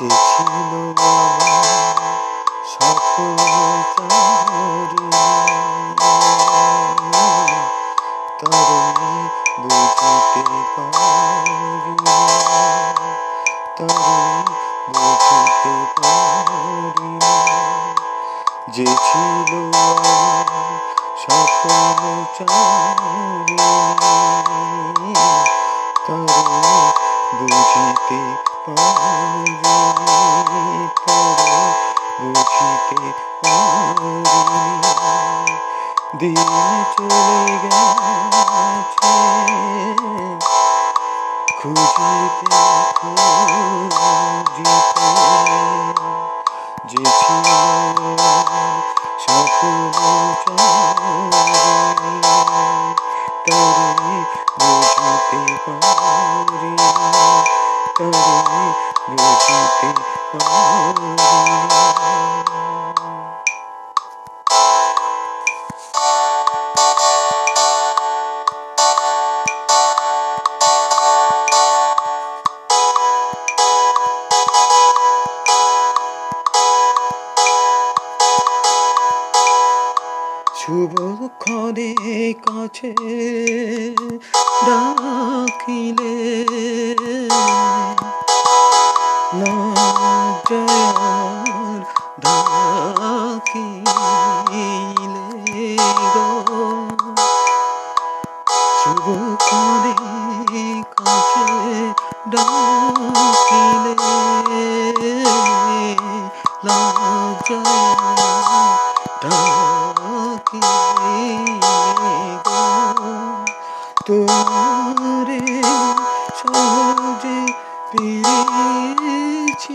যে ছিল সকল তারে বুঝিতে পারি তারে বুঝিতে পারি যে ছিল সকল চারিণী তারে বুঝিতে বুঝিতে পারি দিন চলে গেছে খুঁজিতে খুঁজিতে যে ছিল সকল চারি তারে বুঝিতে পারি তারে বুঝিতে পারি শুভ ক্ষণে কাছে ডাকিলে। লজ্জার ডাকিলে গো। শুভ ক্ষণে কাছে ডাকিলে। তোরে সহজে পেরেছি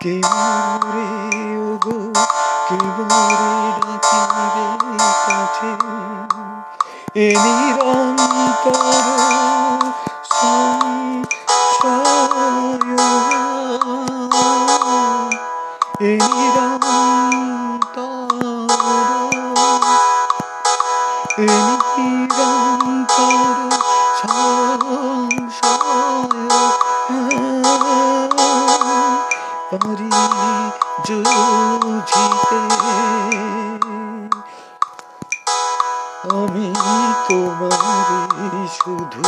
কে মোরে ওগো কে মোরে ডাকিবে কাছে? এ নিরন্তর সংশয় এ নিরন্তর জুঝিতে আমি তোমার শুধু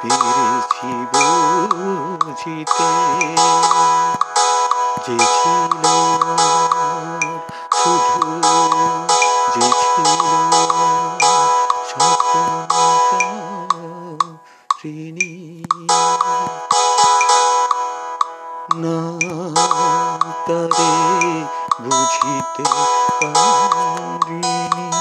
পেরেছি বুঝিতে। যে ছিল শুধু যে ছিল না তারে বুঝিতে পারিনি।